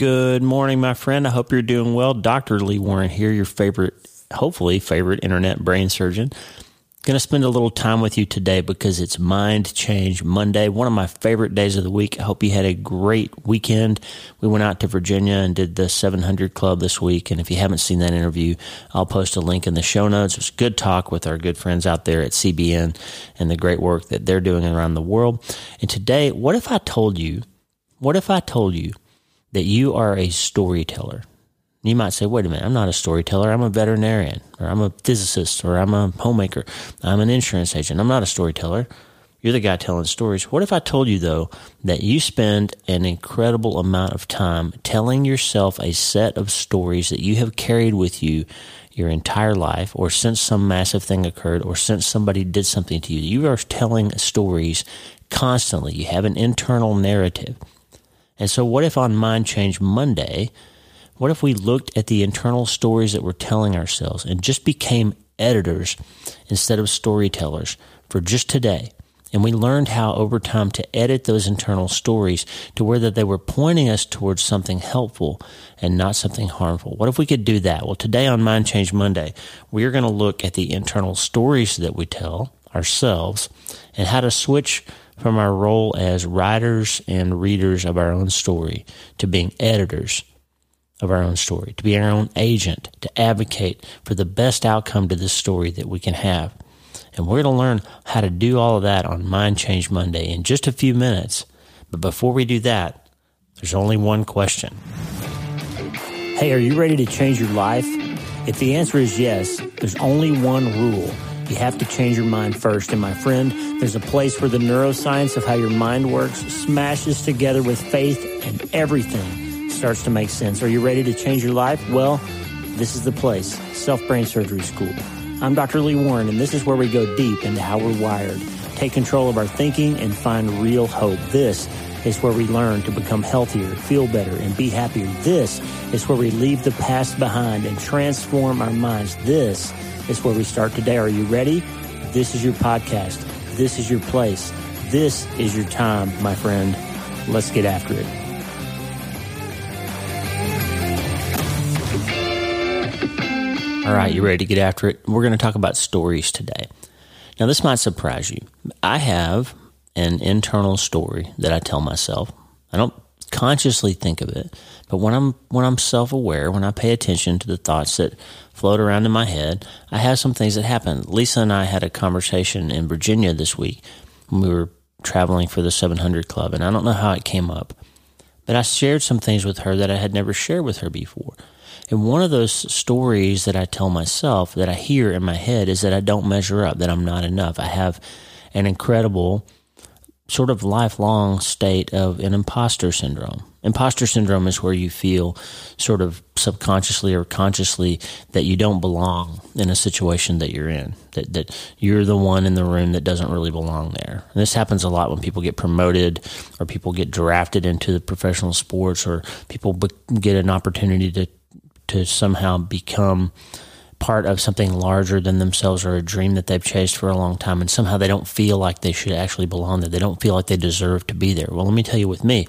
Good morning, my friend. I hope you're doing well. Dr. Lee Warren here, your favorite, hopefully, favorite internet brain surgeon. Going to spend a little time with you today because it's Mind Change Monday, one of my favorite days of the week. I hope you had a great weekend. We went out to Virginia and did the 700 Club this week. And if you haven't seen that interview, I'll post a link in the show notes. It was good talk with our good friends out there at CBN and the great work that they're doing around the world. And today, what if I told you, what if I told you that you are a storyteller? You might say, wait a minute, I'm not a storyteller. I'm a veterinarian, or I'm a physicist, or I'm a homemaker. I'm an insurance agent. I'm not a storyteller. You're the guy telling stories. What if I told you, though, that you spend an incredible amount of time telling yourself a set of stories that you have carried with you your entire life, or since some massive thing occurred, or since somebody did something to you? You are telling stories constantly. You have an internal narrative. And so, what if on Mind Change Monday, what if we looked at the internal stories that we're telling ourselves and just became editors instead of storytellers for just today? And we learned how over time to edit those internal stories to where that they were pointing us towards something helpful and not something harmful. What if we could do that? Well, today on Mind Change Monday, we are going to look at the internal stories that we tell ourselves and how to switch from our role as writers and readers of our own story to being editors of our own story, to be our own agent, to advocate for the best outcome to this story that we can have. And we're going to learn how to do all of that on Mind Change Monday in just a few minutes. But before we do that, there's only one question. Hey, are you ready to change your life? If the answer is yes, there's only one rule. You have to change your mind first. And my friend, there's a place where the neuroscience of how your mind works smashes together with faith and everything starts to make sense. Are you ready to change your life? Well, this is the place Self Brain Surgery School. I'm Dr. Lee Warren, and this is where we go deep into how we're wired, take control of our thinking, and find real hope. This is where we learn to become healthier, feel better, and be happier. This is where we leave the past behind and transform our minds. This is where we start today. Are you ready? This is your podcast. This is your place. This is your time, my friend. Let's get after it. All right, you ready to get after it? We're going to talk about stories today. Now, this might surprise you. I have an internal story that I tell myself. I don't consciously think of it, but when I'm when I'm self-aware, when I pay attention to the thoughts that float around in my head, I have some things that happen. Lisa and I had a conversation in Virginia this week when we were traveling for the 700 Club, and I don't know how it came up, but I shared some things with her that I had never shared with her before. And one of those stories that I tell myself that I hear in my head is that I don't measure up, that I'm not enough. I have an incredible sort of lifelong state of an imposter syndrome. Imposter syndrome is where you feel sort of subconsciously or consciously that you don't belong in a situation that you're in, that, that you're the one in the room that doesn't really belong there. And this happens a lot when people get promoted or people get drafted into the professional sports or people get an opportunity to to somehow become part of something larger than themselves or a dream that they've chased for a long time and somehow they don't feel like they should actually belong there. They don't feel like they deserve to be there. Well, let me tell you with me,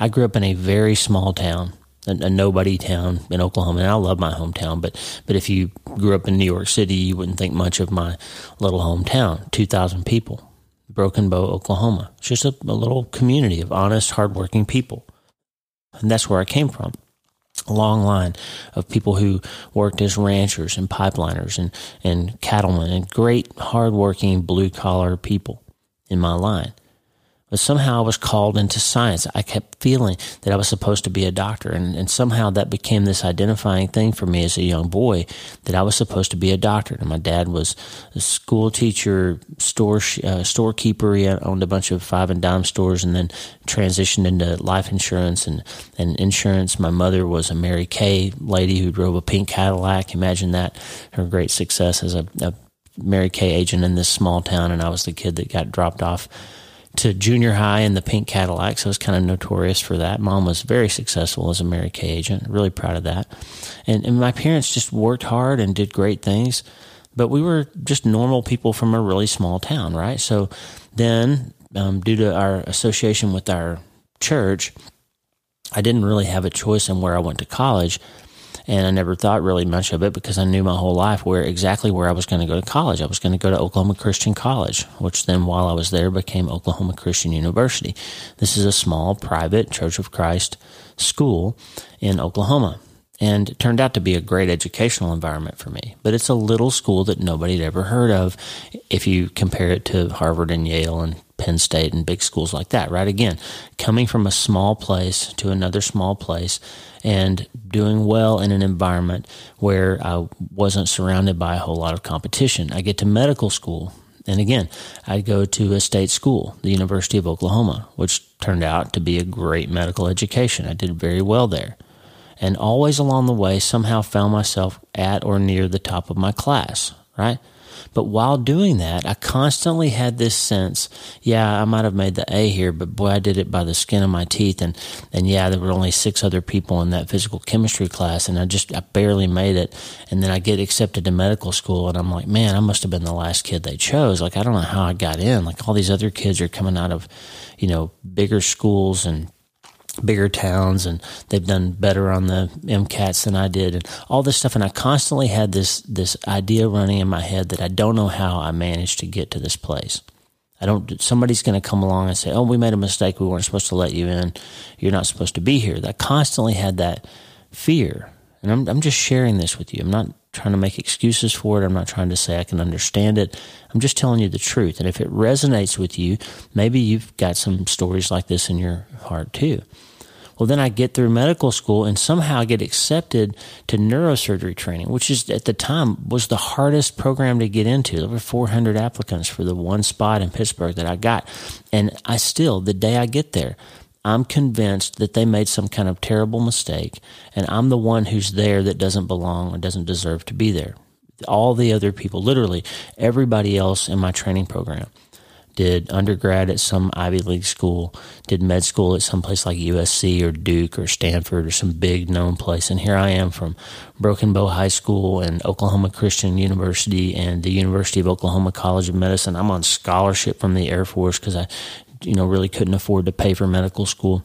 I grew up in a very small town, a, a nobody town in Oklahoma, and I love my hometown, but, but if you grew up in New York City, you wouldn't think much of my little hometown, 2,000 people, Broken Bow, Oklahoma. It's just a, a little community of honest, hardworking people. And that's where I came from long line of people who worked as ranchers and pipeliners and, and cattlemen and great hardworking blue collar people in my line. But somehow I was called into science. I kept feeling that I was supposed to be a doctor. And, and somehow that became this identifying thing for me as a young boy that I was supposed to be a doctor. And my dad was a school teacher, store, uh, storekeeper. He owned a bunch of five and dime stores and then transitioned into life insurance and, and insurance. My mother was a Mary Kay lady who drove a pink Cadillac. Imagine that, her great success as a, a Mary Kay agent in this small town. And I was the kid that got dropped off to junior high in the pink Cadillac, so I was kind of notorious for that. Mom was very successful as a Mary Kay agent, really proud of that. And, and my parents just worked hard and did great things, but we were just normal people from a really small town, right? So then, um, due to our association with our church, I didn't really have a choice in where I went to college. And I never thought really much of it because I knew my whole life where exactly where I was going to go to college. I was going to go to Oklahoma Christian College, which then while I was there became Oklahoma Christian University. This is a small private Church of Christ school in Oklahoma. And it turned out to be a great educational environment for me. But it's a little school that nobody had ever heard of if you compare it to Harvard and Yale and Penn State and big schools like that, right? Again, coming from a small place to another small place and doing well in an environment where I wasn't surrounded by a whole lot of competition. I get to medical school. And again, I go to a state school, the University of Oklahoma, which turned out to be a great medical education. I did very well there. And always along the way, somehow found myself at or near the top of my class, right? But while doing that, I constantly had this sense, yeah, I might have made the A here, but boy, I did it by the skin of my teeth. And, and yeah, there were only six other people in that physical chemistry class and I just, I barely made it. And then I get accepted to medical school and I'm like, man, I must have been the last kid they chose. Like, I don't know how I got in. Like all these other kids are coming out of, you know, bigger schools and bigger towns and they've done better on the MCATs than I did and all this stuff. And I constantly had this, this idea running in my head that I don't know how I managed to get to this place. I don't, somebody's going to come along and say, Oh, we made a mistake. We weren't supposed to let you in. You're not supposed to be here. I constantly had that fear. And I'm, I'm just sharing this with you. I'm not trying to make excuses for it. I'm not trying to say I can understand it. I'm just telling you the truth. And if it resonates with you, maybe you've got some stories like this in your heart too. Well, then I get through medical school and somehow get accepted to neurosurgery training, which is at the time was the hardest program to get into. There were 400 applicants for the one spot in Pittsburgh that I got. And I still, the day I get there, I'm convinced that they made some kind of terrible mistake and I'm the one who's there that doesn't belong or doesn't deserve to be there. All the other people, literally everybody else in my training program did undergrad at some Ivy League school, did med school at some place like USC or Duke or Stanford or some big known place. And here I am from Broken Bow High School and Oklahoma Christian University and the University of Oklahoma College of Medicine. I'm on scholarship from the Air Force because I, you know, really couldn't afford to pay for medical school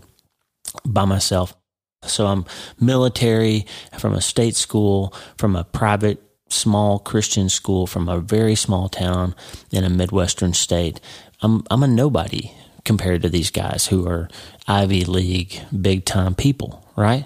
by myself. So I'm military from a state school, from a private small Christian school from a very small town in a Midwestern state. I'm, I'm a nobody compared to these guys who are Ivy League big time people, right?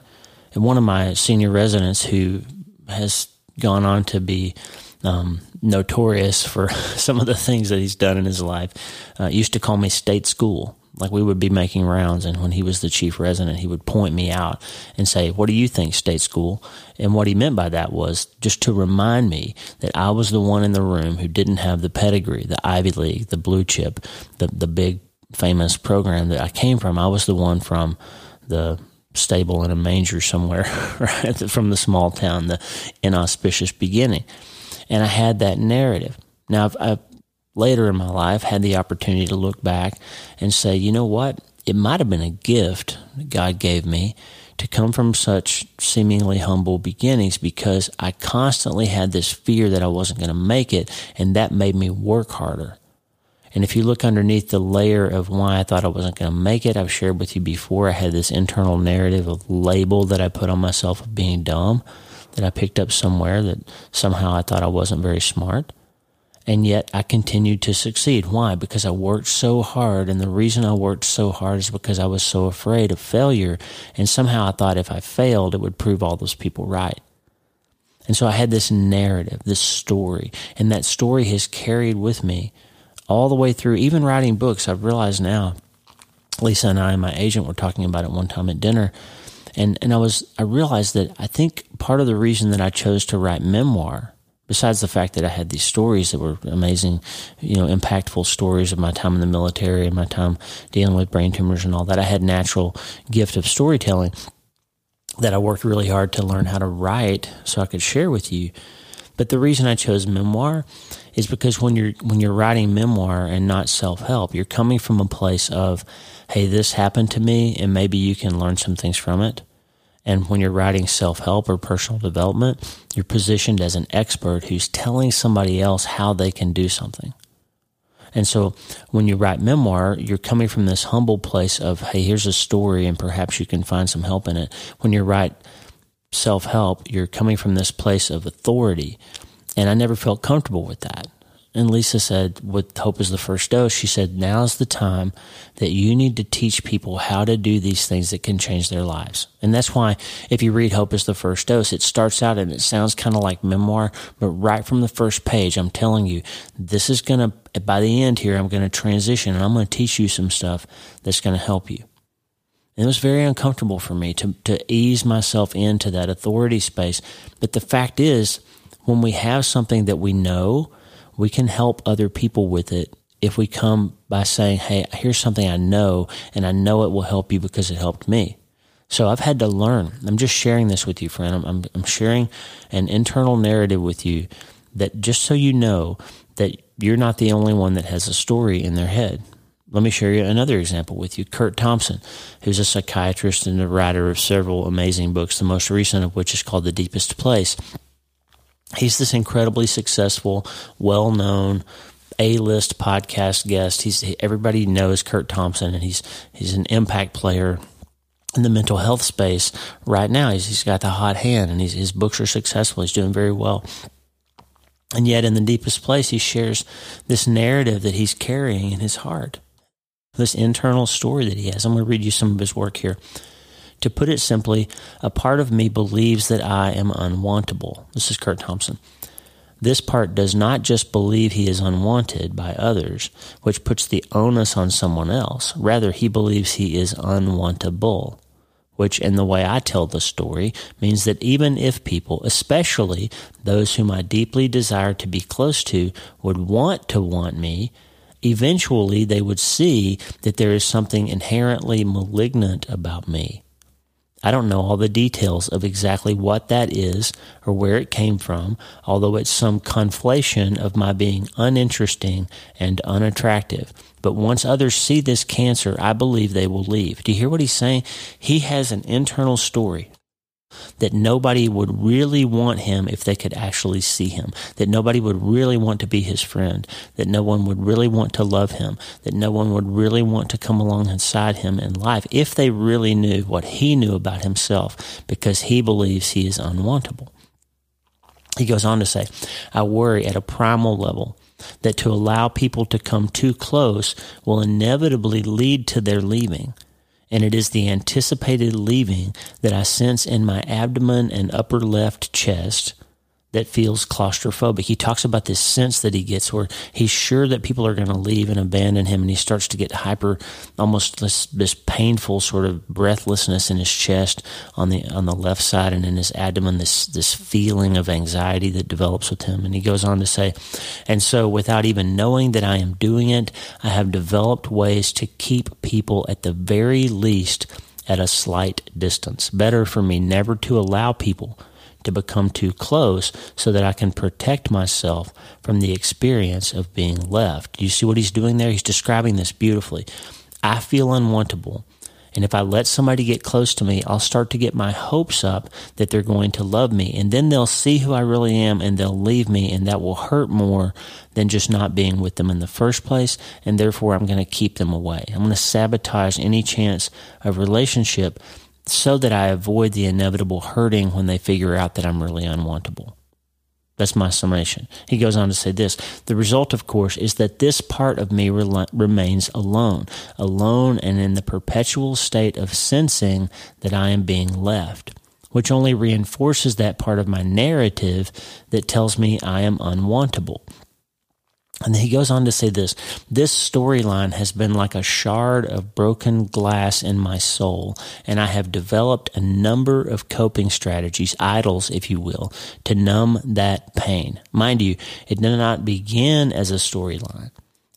And one of my senior residents who has gone on to be um, notorious for some of the things that he's done in his life uh, used to call me state school like we would be making rounds, and when he was the chief resident, he would point me out and say, What do you think, state school? And what he meant by that was just to remind me that I was the one in the room who didn't have the pedigree, the Ivy League, the blue chip, the, the big famous program that I came from. I was the one from the stable in a manger somewhere, right? From the small town, the inauspicious beginning. And I had that narrative. Now, I've, I've later in my life had the opportunity to look back and say, you know what? It might have been a gift God gave me to come from such seemingly humble beginnings because I constantly had this fear that I wasn't going to make it, and that made me work harder. And if you look underneath the layer of why I thought I wasn't going to make it, I've shared with you before, I had this internal narrative of label that I put on myself of being dumb that I picked up somewhere that somehow I thought I wasn't very smart. And yet I continued to succeed. Why? Because I worked so hard. And the reason I worked so hard is because I was so afraid of failure. And somehow I thought if I failed, it would prove all those people right. And so I had this narrative, this story, and that story has carried with me all the way through, even writing books. I've realized now, Lisa and I and my agent were talking about it one time at dinner. And, and I was, I realized that I think part of the reason that I chose to write memoir besides the fact that I had these stories that were amazing, you know, impactful stories of my time in the military and my time dealing with brain tumors and all that, I had natural gift of storytelling that I worked really hard to learn how to write so I could share with you. But the reason I chose memoir is because when you're when you're writing memoir and not self-help, you're coming from a place of, hey, this happened to me and maybe you can learn some things from it and when you're writing self help or personal development, you're positioned as an expert who's telling somebody else how they can do something. And so when you write memoir, you're coming from this humble place of, hey, here's a story and perhaps you can find some help in it. When you write self help, you're coming from this place of authority. And I never felt comfortable with that. And Lisa said, with Hope is the First Dose, she said, now's the time that you need to teach people how to do these things that can change their lives. And that's why if you read Hope is the First Dose, it starts out and it sounds kind of like memoir, but right from the first page, I'm telling you, this is going to, by the end here, I'm going to transition and I'm going to teach you some stuff that's going to help you. And it was very uncomfortable for me to, to ease myself into that authority space. But the fact is, when we have something that we know, we can help other people with it if we come by saying, Hey, here's something I know, and I know it will help you because it helped me. So I've had to learn. I'm just sharing this with you, friend. I'm, I'm, I'm sharing an internal narrative with you that just so you know that you're not the only one that has a story in their head. Let me share you another example with you. Curt Thompson, who's a psychiatrist and a writer of several amazing books, the most recent of which is called The Deepest Place he's this incredibly successful, well known, a list podcast guest. He's everybody knows Curt Thompson, and he's he's an impact player in the mental health space right now. He's, he's got the hot hand, and his books are successful. He's doing very well. And yet, in the deepest place, he shares this narrative that he's carrying in his heart, this internal story that he has. I'm going to read you some of his work here. To put it simply, a part of me believes that I am unwantable. This is Curt Thompson. This part does not just believe he is unwanted by others, which puts the onus on someone else. Rather, he believes he is unwantable, which, in the way I tell the story, means that even if people, especially those whom I deeply desire to be close to, would want to want me, eventually they would see that there is something inherently malignant about me. I don't know all the details of exactly what that is or where it came from, although it's some conflation of my being uninteresting and unattractive. But once others see this cancer, I believe they will leave. Do you hear what he's saying? He has an internal story that nobody would really want him if they could actually see him, that nobody would really want to be his friend, that no one would really want to love him, that no one would really want to come alongside him in life if they really knew what he knew about himself because he believes he is unwantable. He goes on to say, I worry at a primal level that to allow people to come too close will inevitably lead to their leaving and it is the anticipated leaving that I sense in my abdomen and upper left chest that feels claustrophobic. He talks about this sense that he gets where he's sure that people are going to leave and abandon him, and he starts to get hyper, almost this, this painful sort of breathlessness in his chest on the on the left side and in his abdomen. This this feeling of anxiety that develops with him, and he goes on to say, and so without even knowing that I am doing it, I have developed ways to keep people at the very least at a slight distance. Better for me never to allow people to become too close so that I can protect myself from the experience of being left. You see what he's doing there? He's describing this beautifully. I feel unwantable. And if I let somebody get close to me, I'll start to get my hopes up that they're going to love me. And then they'll see who I really am and they'll leave me. And that will hurt more than just not being with them in the first place. And therefore, I'm going to keep them away. I'm going to sabotage any chance of relationship so that I avoid the inevitable hurting when they figure out that I'm really unwantable. That's my summation. He goes on to say this The result, of course, is that this part of me re- remains alone, alone and in the perpetual state of sensing that I am being left, which only reinforces that part of my narrative that tells me I am unwantable. And he goes on to say this this storyline has been like a shard of broken glass in my soul, and I have developed a number of coping strategies, idols, if you will, to numb that pain. Mind you, it did not begin as a storyline.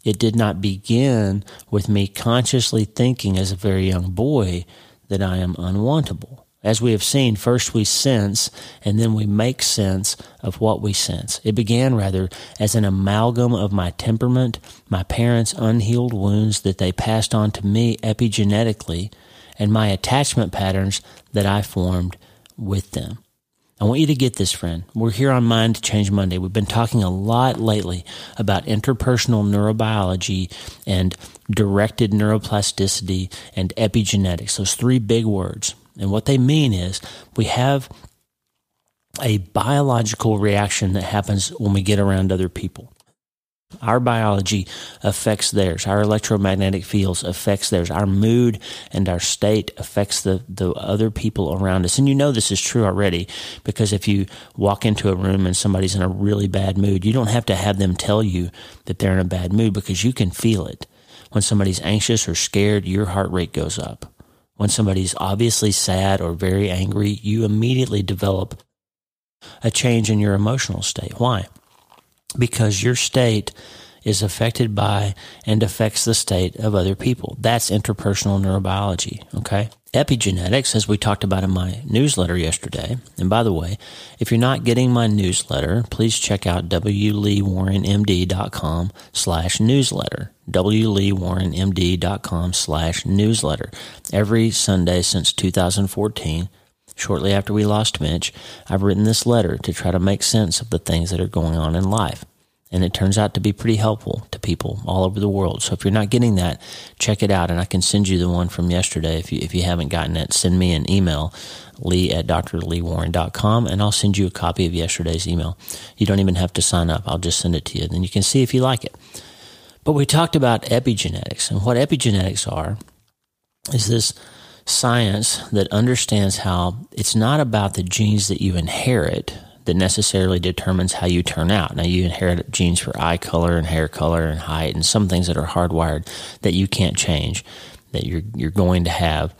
It did not begin with me consciously thinking as a very young boy that I am unwantable. As we have seen, first we sense and then we make sense of what we sense. It began rather as an amalgam of my temperament, my parents' unhealed wounds that they passed on to me epigenetically, and my attachment patterns that I formed with them. I want you to get this, friend. We're here on Mind to Change Monday. We've been talking a lot lately about interpersonal neurobiology and directed neuroplasticity and epigenetics, those three big words. And what they mean is we have a biological reaction that happens when we get around other people. Our biology affects theirs. Our electromagnetic fields affects theirs. Our mood and our state affects the, the other people around us. And you know this is true already because if you walk into a room and somebody's in a really bad mood, you don't have to have them tell you that they're in a bad mood because you can feel it. When somebody's anxious or scared, your heart rate goes up. When somebody's obviously sad or very angry, you immediately develop a change in your emotional state. Why? because your state is affected by and affects the state of other people. That's interpersonal neurobiology. Okay. Epigenetics, as we talked about in my newsletter yesterday. And by the way, if you're not getting my newsletter, please check out wleewarrenmd.com slash newsletter. wleewarrenmd.com slash newsletter. Every Sunday since 2014, shortly after we lost Mitch, I've written this letter to try to make sense of the things that are going on in life. And it turns out to be pretty helpful to people all over the world. So if you're not getting that, check it out. And I can send you the one from yesterday. If you, if you haven't gotten it, send me an email, lee at drleewarren.com, and I'll send you a copy of yesterday's email. You don't even have to sign up. I'll just send it to you. Then you can see if you like it. But we talked about epigenetics. And what epigenetics are is this science that understands how it's not about the genes that you inherit that necessarily determines how you turn out. Now, you inherit genes for eye color and hair color and height, and some things that are hardwired that you can't change, that you're you're going to have.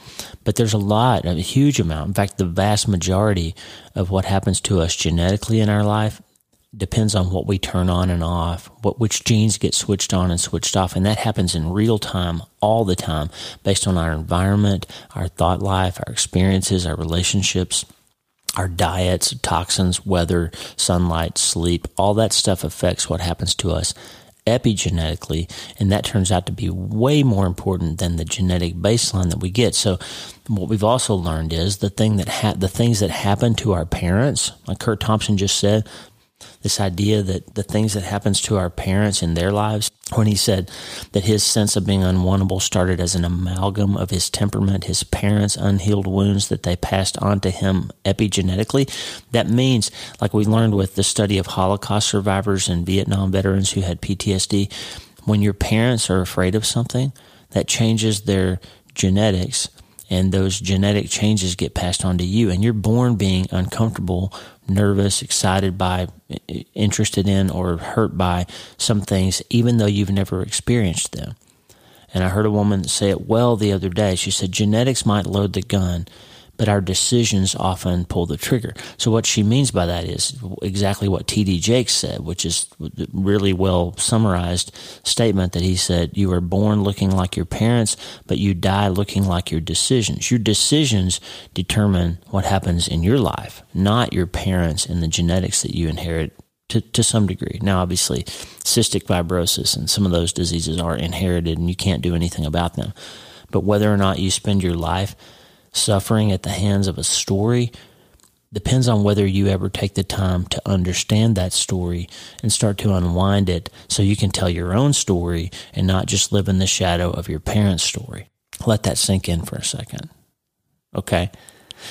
But there's a lot, a huge amount. In fact, the vast majority of what happens to us genetically in our life depends on what we turn on and off, what which genes get switched on and switched off, and that happens in real time all the time based on our environment, our thought life, our experiences, our relationships, our diets, toxins, weather, sunlight, sleep, all that stuff affects what happens to us epigenetically, and that turns out to be way more important than the genetic baseline that we get. So, what we've also learned is the thing that ha- the things that happen to our parents, like Curt Thompson just said, this idea that the things that happens to our parents in their lives when he said that his sense of being unwantable started as an amalgam of his temperament his parents unhealed wounds that they passed on to him epigenetically that means like we learned with the study of holocaust survivors and vietnam veterans who had ptsd when your parents are afraid of something that changes their genetics and those genetic changes get passed on to you. And you're born being uncomfortable nervous excited by interested in or hurt by some things even though you've never experienced them. And i heard a woman say it well the other day. She said genetics might load the gun but our decisions often pull the trigger. So what she means by that is exactly what T.D. Jakes said, which is really well summarized statement that he said, you are born looking like your parents, but you die looking like your decisions. Your decisions determine what happens in your life, not your parents and the genetics that you inherit to, to some degree. Now, obviously, cystic fibrosis and some of those diseases are inherited and you can't do anything about them. But whether or not you spend your life suffering at the hands of a story depends on whether you ever take the time to understand that story and start to unwind it so you can tell your own story and not just live in the shadow of your parents' story. Let that sink in for a second. Okay.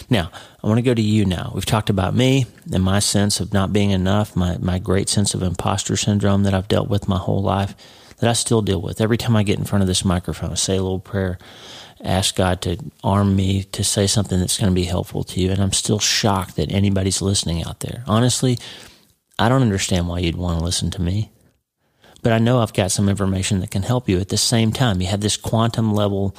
Now, I want to go to you now. We've talked about me and my sense of not being enough, my, my great sense of imposter syndrome that I've dealt with my whole life, that I still deal with. Every time I get in front of this microphone, I say a little prayer ask God to arm me to say something that's going to be helpful to you. And I'm still shocked that anybody's listening out there. Honestly, I don't understand why you'd want to listen to me. But I know I've got some information that can help you at the same time. You have this quantum level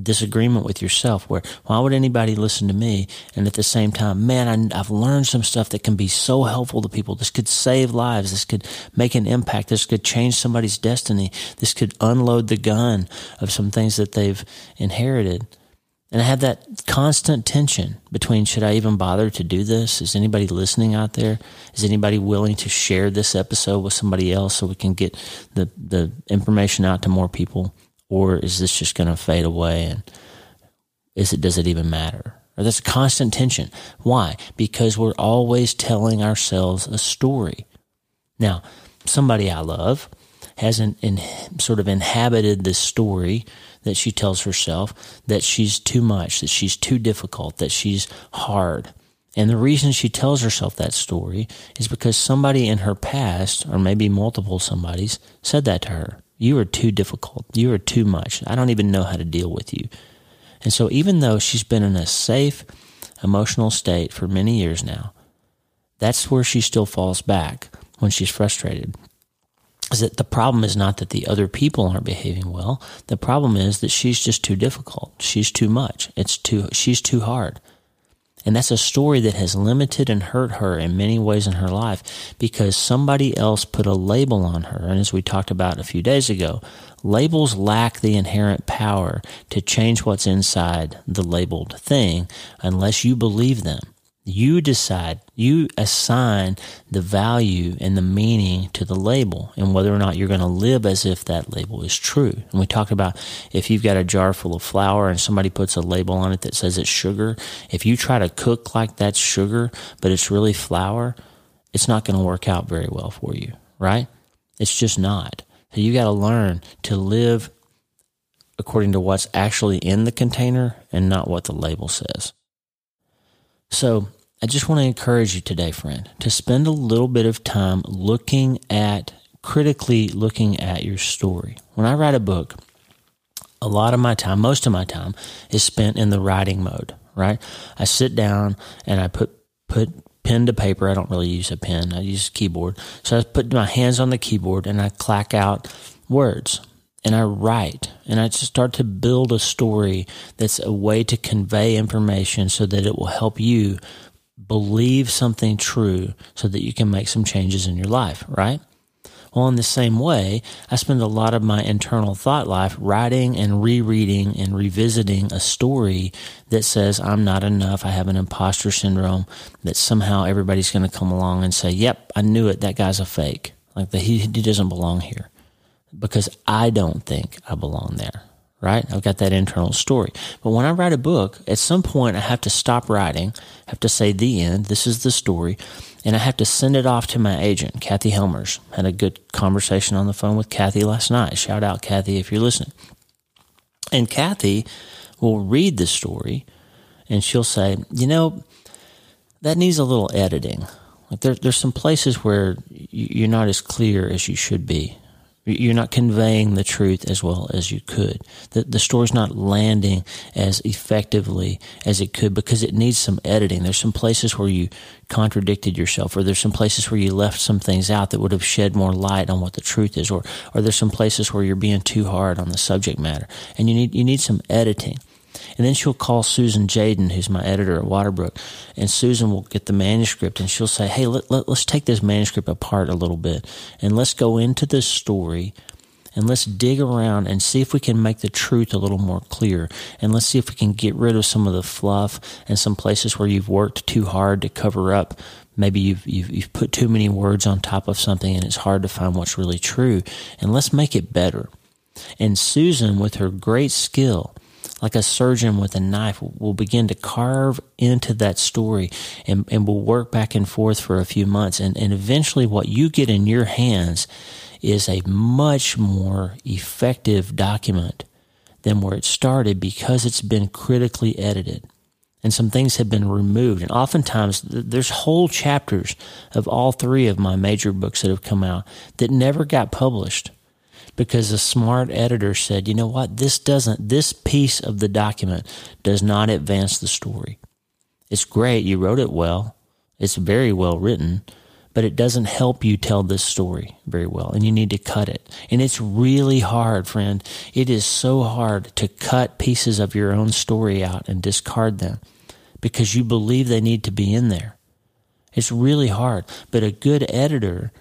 disagreement with yourself where why would anybody listen to me and at the same time man I, have learned some stuff that can be so helpful to people this could save lives this could make an impact this could change somebody's destiny this could unload the gun of some things that they've inherited and I have that constant tension between should I even bother to do this? Is anybody listening out there? Is anybody willing to share this episode with somebody else so we can get the, the information out to more people? Or is this just going to fade away and is it does it even matter or that's a constant tension. Why? Because we're always telling ourselves a story. Now, somebody I love has not in, sort of inhabited this story that she tells herself that she's too much, that she's too difficult, that she's hard. And the reason she tells herself that story is because somebody in her past, or maybe multiple somebodies, said that to her. You are too difficult. You are too much. I don't even know how to deal with you. And so, even though she's been in a safe emotional state for many years now, that's where she still falls back when she's frustrated. Is that the problem is not that the other people aren't behaving well. The problem is that she's just too difficult. She's too much. It's too, she's too hard. And that's a story that has limited and hurt her in many ways in her life because somebody else put a label on her. And as we talked about a few days ago, labels lack the inherent power to change what's inside the labeled thing unless you believe them. You decide, you assign the value and the meaning to the label and whether or not you're going to live as if that label is true. And we talked about if you've got a jar full of flour and somebody puts a label on it that says it's sugar, if you try to cook like that's sugar, but it's really flour, it's not going to work out very well for you, right? It's just not. So you got to learn to live according to what's actually in the container and not what the label says. So I just want to encourage you today, friend, to spend a little bit of time looking at, critically looking at your story. When I write a book, a lot of my time, most of my time, is spent in the writing mode, right? I sit down and I put, put pen to paper. I don't really use a pen. I use a keyboard. So I put my hands on the keyboard and I clack out words and I write and I start to build a story that's a way to convey information so that it will help you believe something true so that you can make some changes in your life, right? Well, in the same way, I spend a lot of my internal thought life writing and rereading and revisiting a story that says I'm not enough. I have an imposter syndrome that somehow everybody's going to come along and say, yep, I knew it. That guy's a fake. Like the, he, he doesn't belong here because I don't think I belong there right? I've got that internal story. But when I write a book, at some point I have to stop writing, have to say the end, this is the story, and I have to send it off to my agent, Kathy Helmers. Had a good conversation on the phone with Kathy last night. Shout out Kathy if you're listening. And Kathy will read the story and she'll say, you know, that needs a little editing. Like there, there's some places where you're not as clear as you should be. You're not conveying the truth as well as you could. The, the story's not landing as effectively as it could because it needs some editing. There's some places where you contradicted yourself, or there's some places where you left some things out that would have shed more light on what the truth is, or, or there's some places where you're being too hard on the subject matter. And you need, you need some editing. And then she'll call Susan Tjaden, who's my editor at Waterbrook, and Susan will get the manuscript and she'll say, Hey, let, let, let's take this manuscript apart a little bit and let's go into this story and let's dig around and see if we can make the truth a little more clear. And let's see if we can get rid of some of the fluff and some places where you've worked too hard to cover up. Maybe you've, you've, you've put too many words on top of something and it's hard to find what's really true. And let's make it better. And Susan, with her great skill, like a surgeon with a knife, will begin to carve into that story and, and will work back and forth for a few months. And, and eventually, what you get in your hands is a much more effective document than where it started because it's been critically edited and some things have been removed. And oftentimes, there's whole chapters of all three of my major books that have come out that never got published because a smart editor said, you know what, this doesn't, this piece of the document does not advance the story. It's great, you wrote it well, it's very well written, but it doesn't help you tell this story very well, and you need to cut it. And it's really hard, friend. It is so hard to cut pieces of your own story out and discard them because you believe they need to be in there. It's really hard, but a good editor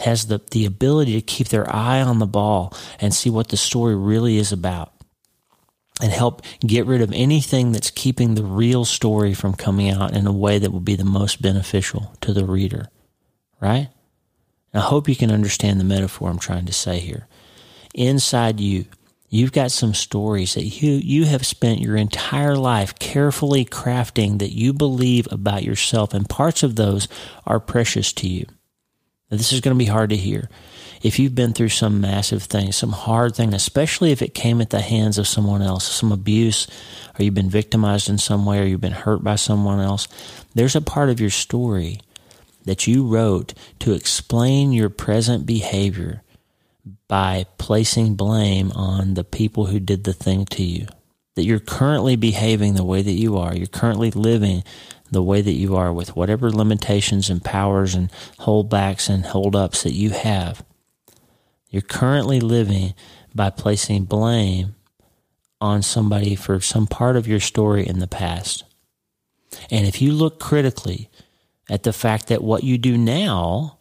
has the, the ability to keep their eye on the ball and see what the story really is about and help get rid of anything that's keeping the real story from coming out in a way that will be the most beneficial to the reader. Right? I hope you can understand the metaphor I'm trying to say here. Inside you, You've got some stories that you, you have spent your entire life carefully crafting that you believe about yourself, and parts of those are precious to you. This is going to be hard to hear. If you've been through some massive thing, some hard thing, especially if it came at the hands of someone else, some abuse, or you've been victimized in some way, or you've been hurt by someone else, there's a part of your story that you wrote to explain your present behavior by placing blame on the people who did the thing to you. That you're currently behaving the way that you are. You're currently living the way that you are with whatever limitations and powers and holdbacks and holdups that you have. You're currently living by placing blame on somebody for some part of your story in the past. And if you look critically at the fact that what you do now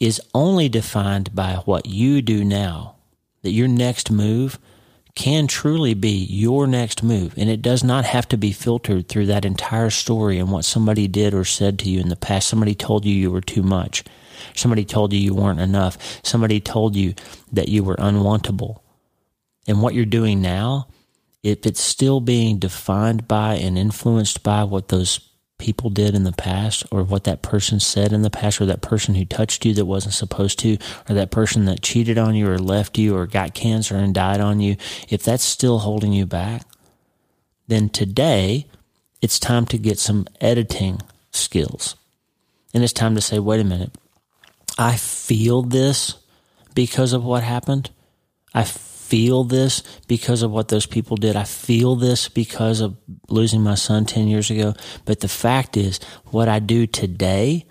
is only defined by what you do now. That your next move can truly be your next move. And it does not have to be filtered through that entire story and what somebody did or said to you in the past. Somebody told you you were too much. Somebody told you you weren't enough. Somebody told you that you were unwantable. And what you're doing now, if it's still being defined by and influenced by what those people did in the past or what that person said in the past or that person who touched you that wasn't supposed to or that person that cheated on you or left you or got cancer and died on you, if that's still holding you back, then today it's time to get some editing skills. And it's time to say, wait a minute, I feel this because of what happened. I feel this because of what those people did. I feel this because of losing my son 10 years ago. But the fact is, what I do today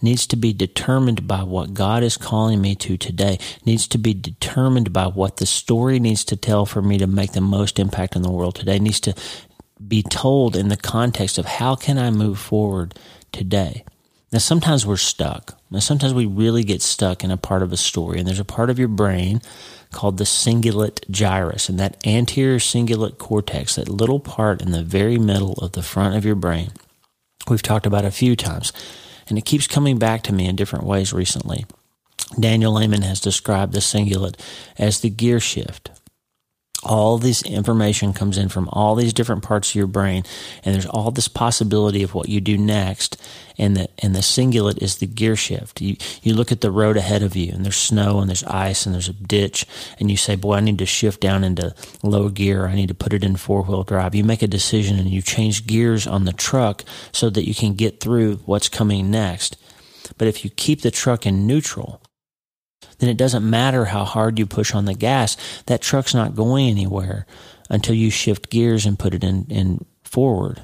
needs to be determined by what God is calling me to today, needs to be determined by what the story needs to tell for me to make the most impact in the world today, needs to be told in the context of how can I move forward today. Now, sometimes we're stuck. Now, sometimes we really get stuck in a part of a story, and there's a part of your brain called the cingulate gyrus. And that anterior cingulate cortex, that little part in the very middle of the front of your brain, we've talked about a few times. And it keeps coming back to me in different ways recently. Daniel Amen has described the cingulate as the gear shift all this information comes in from all these different parts of your brain and there's all this possibility of what you do next and the and the cingulate is the gear shift. You you look at the road ahead of you and there's snow and there's ice and there's a ditch and you say boy I need to shift down into low gear. I need to put it in four wheel drive. You make a decision and you change gears on the truck so that you can get through what's coming next. But if you keep the truck in neutral then it doesn't matter how hard you push on the gas. That truck's not going anywhere until you shift gears and put it in, in forward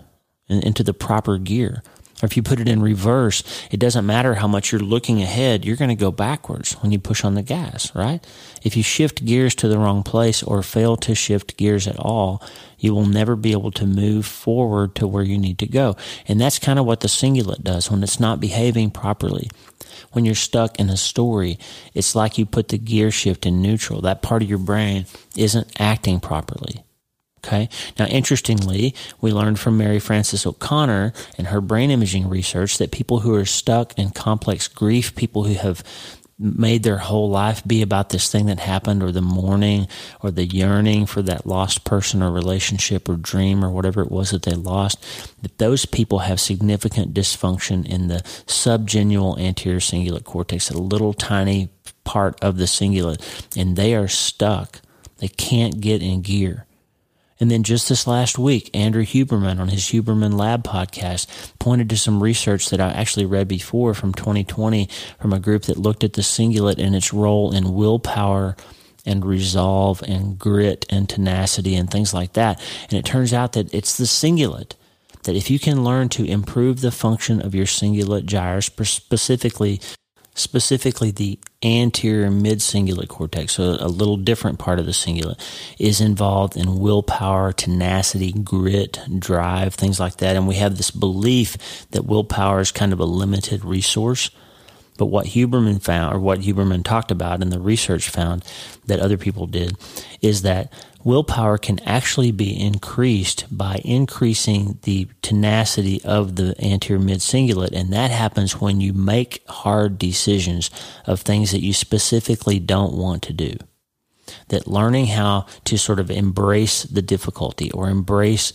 and into the proper gear. Or if you put it in reverse, it doesn't matter how much you're looking ahead, you're going to go backwards when you push on the gas, right? If you shift gears to the wrong place or fail to shift gears at all, you will never be able to move forward to where you need to go. And that's kind of what the cingulate does when it's not behaving properly when you're stuck in a story, it's like you put the gear shift in neutral. That part of your brain isn't acting properly. Okay. Now, interestingly, we learned from Mary Frances O'Connor and her brain imaging research that people who are stuck in complex grief, people who have made their whole life be about this thing that happened or the mourning or the yearning for that lost person or relationship or dream or whatever it was that they lost, that those people have significant dysfunction in the subgenual anterior cingulate cortex, a little tiny part of the cingulate, and they are stuck. They can't get in gear. And then just this last week, Andrew Huberman on his Huberman Lab podcast pointed to some research that I actually read before from 2020 from a group that looked at the cingulate and its role in willpower and resolve and grit and tenacity and things like that. And it turns out that it's the cingulate that if you can learn to improve the function of your cingulate gyrus, specifically specifically the anterior mid cingulate cortex, so a little different part of the cingulate, is involved in willpower, tenacity, grit, drive, things like that. And we have this belief that willpower is kind of a limited resource. But what Huberman found, or what Huberman talked about, and the research found that other people did, is that willpower can actually be increased by increasing the tenacity of the anterior mid cingulate. And that happens when you make hard decisions of things that you specifically don't want to do. that learning how to sort of embrace the difficulty or embrace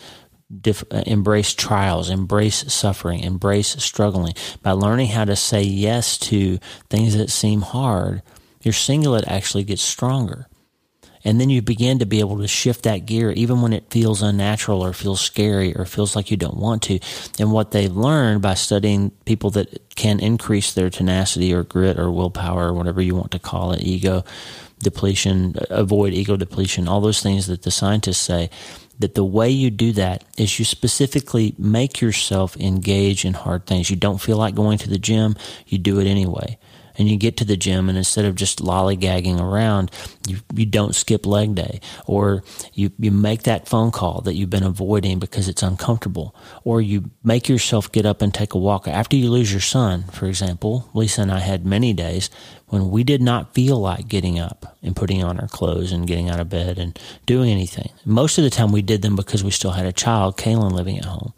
Dif- uh, embrace trials, embrace suffering, embrace struggling. By learning how to say yes to things that seem hard, your cingulate actually gets stronger. And then you begin to be able to shift that gear even when it feels unnatural or feels scary or feels like you don't want to. And what they've learned by studying people that can increase their tenacity or grit or willpower or whatever you want to call it, ego depletion, avoid ego depletion, all those things that the scientists say, that the way you do that is you specifically make yourself engage in hard things. You don't feel like going to the gym, you do it anyway and you get to the gym and instead of just lollygagging around, you, you don't skip leg day or you, you make that phone call that you've been avoiding because it's uncomfortable or you make yourself get up and take a walk after you lose your son, for example. Lisa and I had many days when we did not feel like getting up and putting on our clothes and getting out of bed and doing anything. Most of the time we did them because we still had a child, Kaylin, living at home.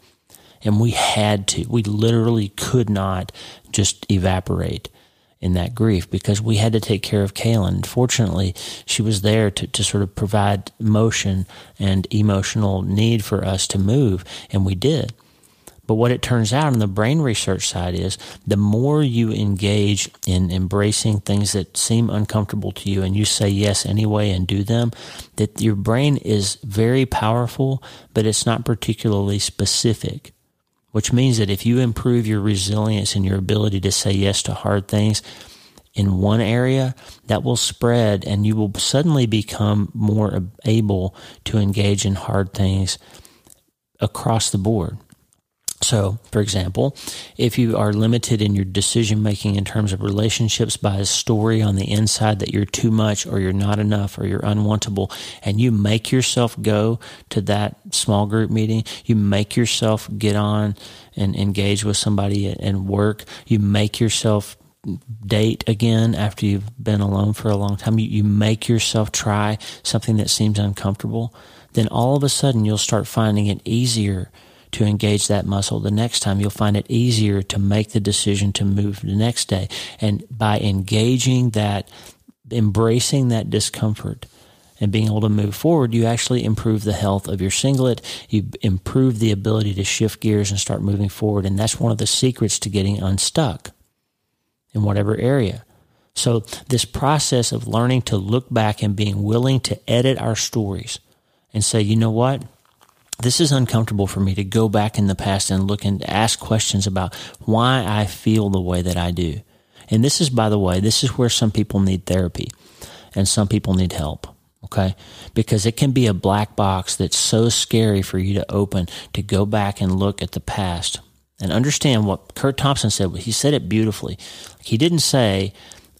And we had to. We literally could not just evaporate in that grief because we had to take care of Kaylin. Fortunately, she was there to, to sort of provide motion and emotional need for us to move, and we did. But what it turns out on the brain research side is the more you engage in embracing things that seem uncomfortable to you and you say yes anyway and do them, that your brain is very powerful, but it's not particularly specific which means that if you improve your resilience and your ability to say yes to hard things in one area, that will spread and you will suddenly become more able to engage in hard things across the board. So, for example, if you are limited in your decision making in terms of relationships by a story on the inside that you're too much or you're not enough or you're unwantable, and you make yourself go to that small group meeting, you make yourself get on and engage with somebody and work, you make yourself date again after you've been alone for a long time, you, you make yourself try something that seems uncomfortable, then all of a sudden you'll start finding it easier to engage that muscle the next time, you'll find it easier to make the decision to move the next day. And by engaging that, embracing that discomfort, and being able to move forward, you actually improve the health of your cingulate. You improve the ability to shift gears and start moving forward. And that's one of the secrets to getting unstuck in whatever area. So, this process of learning to look back and being willing to edit our stories and say, you know what? This is uncomfortable for me to go back in the past and look and ask questions about why I feel the way that I do. And this is, by the way, this is where some people need therapy and some people need help. Okay. Because it can be a black box that's so scary for you to open to go back and look at the past and understand what Curt Thompson said. He said it beautifully. He didn't say,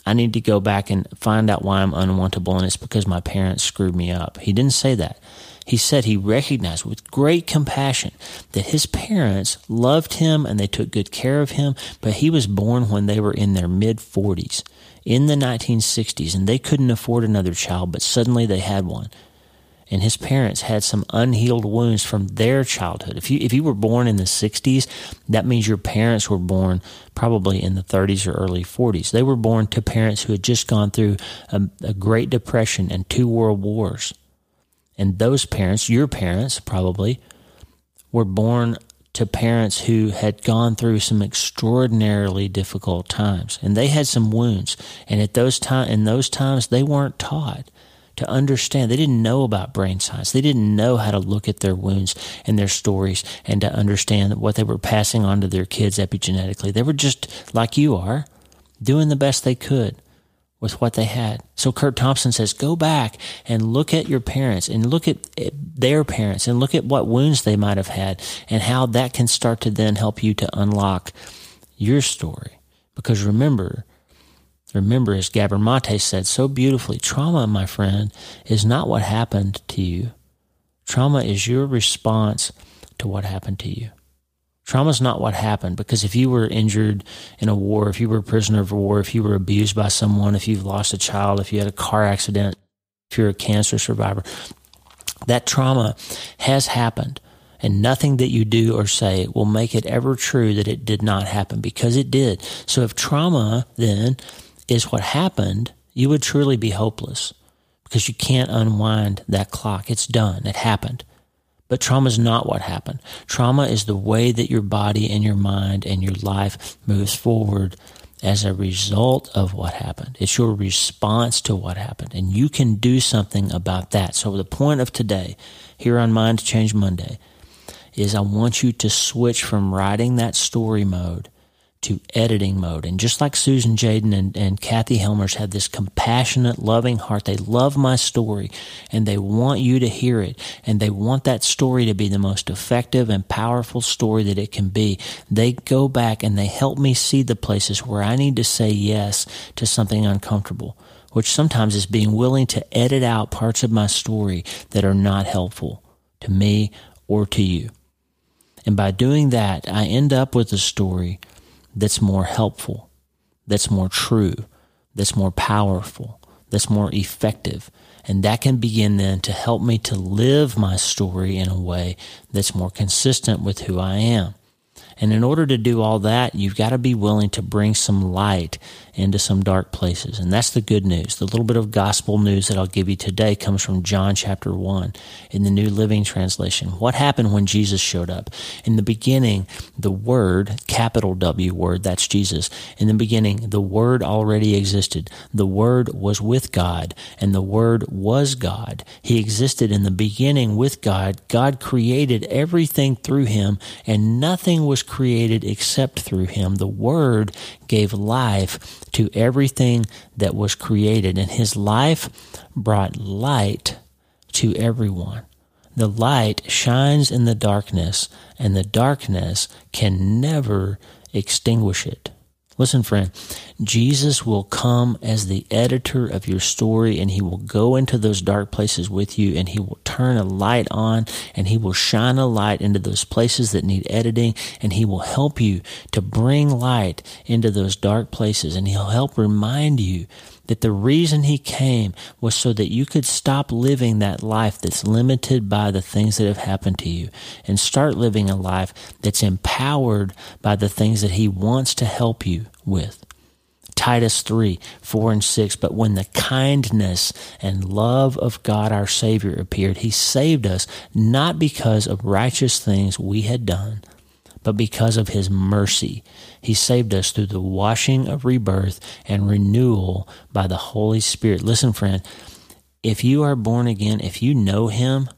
I need to go back and find out why I'm unwantable and it's because my parents screwed me up. He didn't say that. He said he recognized with great compassion that his parents loved him and they took good care of him, but he was born when they were in their mid 40s in the 1960s and they couldn't afford another child, but suddenly they had one. And his parents had some unhealed wounds from their childhood. If you, if you were born in the 60s, that means your parents were born probably in the 30s or early 40s. They were born to parents who had just gone through a, a Great Depression and two world wars. And those parents, your parents probably, were born to parents who had gone through some extraordinarily difficult times and they had some wounds. And at those time, in those times, they weren't taught to understand. They didn't know about brain science. They didn't know how to look at their wounds and their stories and to understand what they were passing on to their kids epigenetically. They were just like you are, doing the best they could with what they had. So Curt Thompson says, go back and look at your parents and look at eh, their parents and look at what wounds they might have had and how that can start to then help you to unlock your story. Because remember, remember as Gabor Mate said so beautifully, trauma, my friend, is not what happened to you. Trauma is your response to what happened to you. Trauma is not what happened because if you were injured in a war, if you were a prisoner of war, if you were abused by someone, if you've lost a child, if you had a car accident, if you're a cancer survivor, that trauma has happened. And nothing that you do or say will make it ever true that it did not happen because it did. So if trauma then is what happened, you would truly be hopeless because you can't unwind that clock. It's done. It happened. But trauma is not what happened. Trauma is the way that your body and your mind and your life moves forward as a result of what happened. It's your response to what happened. And you can do something about that. So the point of today here on Mind Change Monday is I want you to switch from writing that story mode to editing mode. And just like Susan Tjaden and, and Kathy Helmers have this compassionate, loving heart, they love my story and they want you to hear it. And they want that story to be the most effective and powerful story that it can be. They go back and they help me see the places where I need to say yes to something uncomfortable, which sometimes is being willing to edit out parts of my story that are not helpful to me or to you. And by doing that, I end up with a story that's more helpful, that's more true, that's more powerful, that's more effective. And that can begin then to help me to live my story in a way that's more consistent with who I am. And in order to do all that, you've got to be willing to bring some light into some dark places. And that's the good news. The little bit of gospel news that I'll give you today comes from John chapter 1 in the New Living Translation. What happened when Jesus showed up? In the beginning, the Word, capital W word, that's Jesus. In the beginning, the Word already existed. The Word was with God, and the Word was God. He existed in the beginning with God. God created everything through him, and nothing was created except through him. The Word gave life to everything that was created, and his life brought light to everyone. The light shines in the darkness, and the darkness can never extinguish it. Listen, friend, Jesus will come as the editor of your story and he will go into those dark places with you and he will turn a light on and he will shine a light into those places that need editing and he will help you to bring light into those dark places and he'll help remind you that the reason he came was so that you could stop living that life that's limited by the things that have happened to you and start living a life that's empowered by the things that he wants to help you with. Titus 3, 4 and 6. But when the kindness and love of God our Savior appeared, He saved us not because of righteous things we had done, but because of his mercy. He saved us through the washing of rebirth and renewal by the Holy Spirit. Listen, friend, if you are born again, if you know him,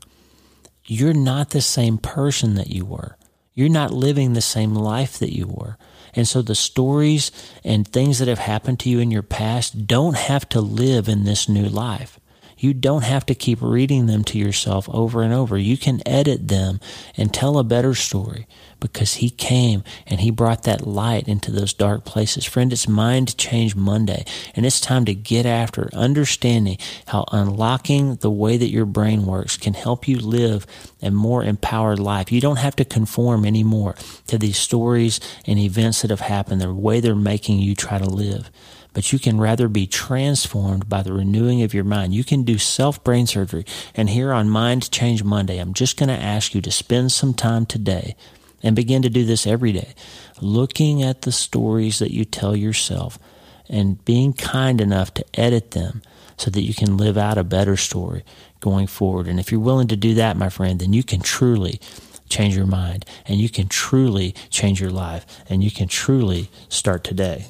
you're not the same person that you were. You're not living the same life that you were. And so the stories and things that have happened to you in your past don't have to live in this new life. You don't have to keep reading them to yourself over and over. You can edit them and tell a better story because he came and he brought that light into those dark places. Friend, it's Mind Change Monday and it's time to get after understanding how unlocking the way that your brain works can help you live a more empowered life. You don't have to conform anymore to these stories and events that have happened, the way they're making you try to live but you can rather be transformed by the renewing of your mind. You can do self brain surgery. And here on Mind Change Monday, I'm just going to ask you to spend some time today and begin to do this every day, looking at the stories that you tell yourself and being kind enough to edit them so that you can live out a better story going forward. And if you're willing to do that, my friend, then you can truly change your mind and you can truly change your life and you can truly start today.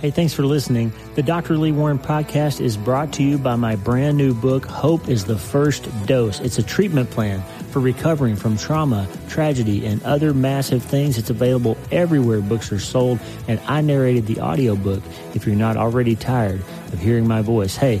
Hey, thanks for listening. The Dr. Lee Warren podcast is brought to you by my brand new book, Hope is the First Dose. It's a treatment plan for recovering from trauma, tragedy, and other massive things. It's available everywhere books are sold, and I narrated the audiobook if you're not already tired of hearing my voice. Hey,